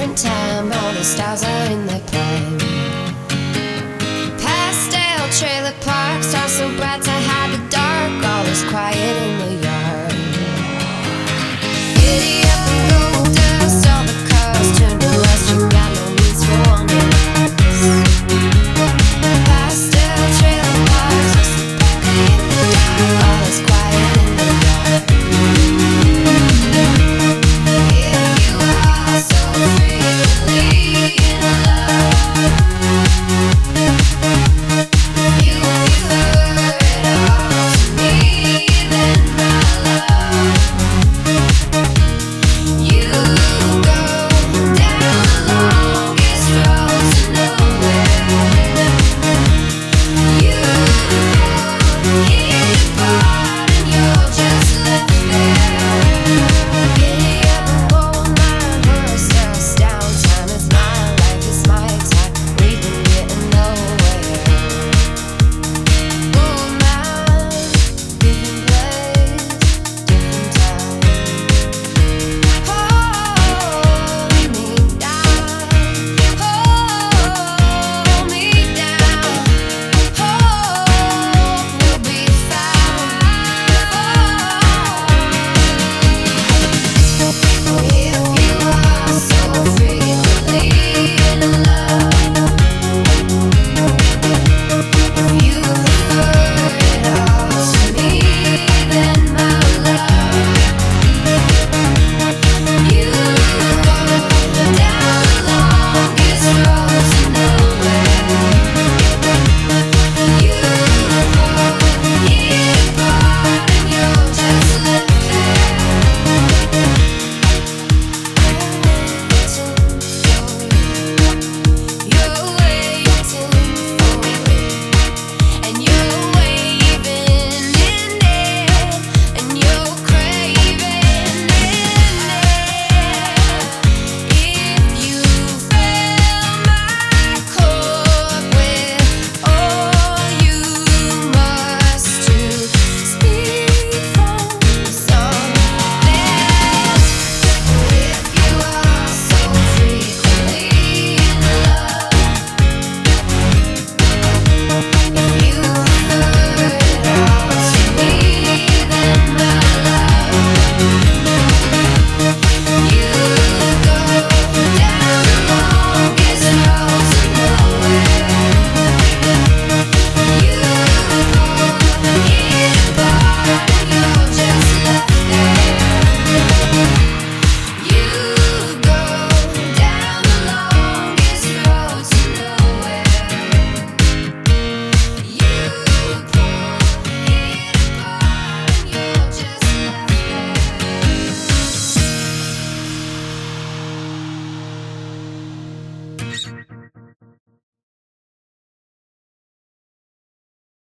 different time. All the stars are in their prime. Pastel trailer parks are so bright.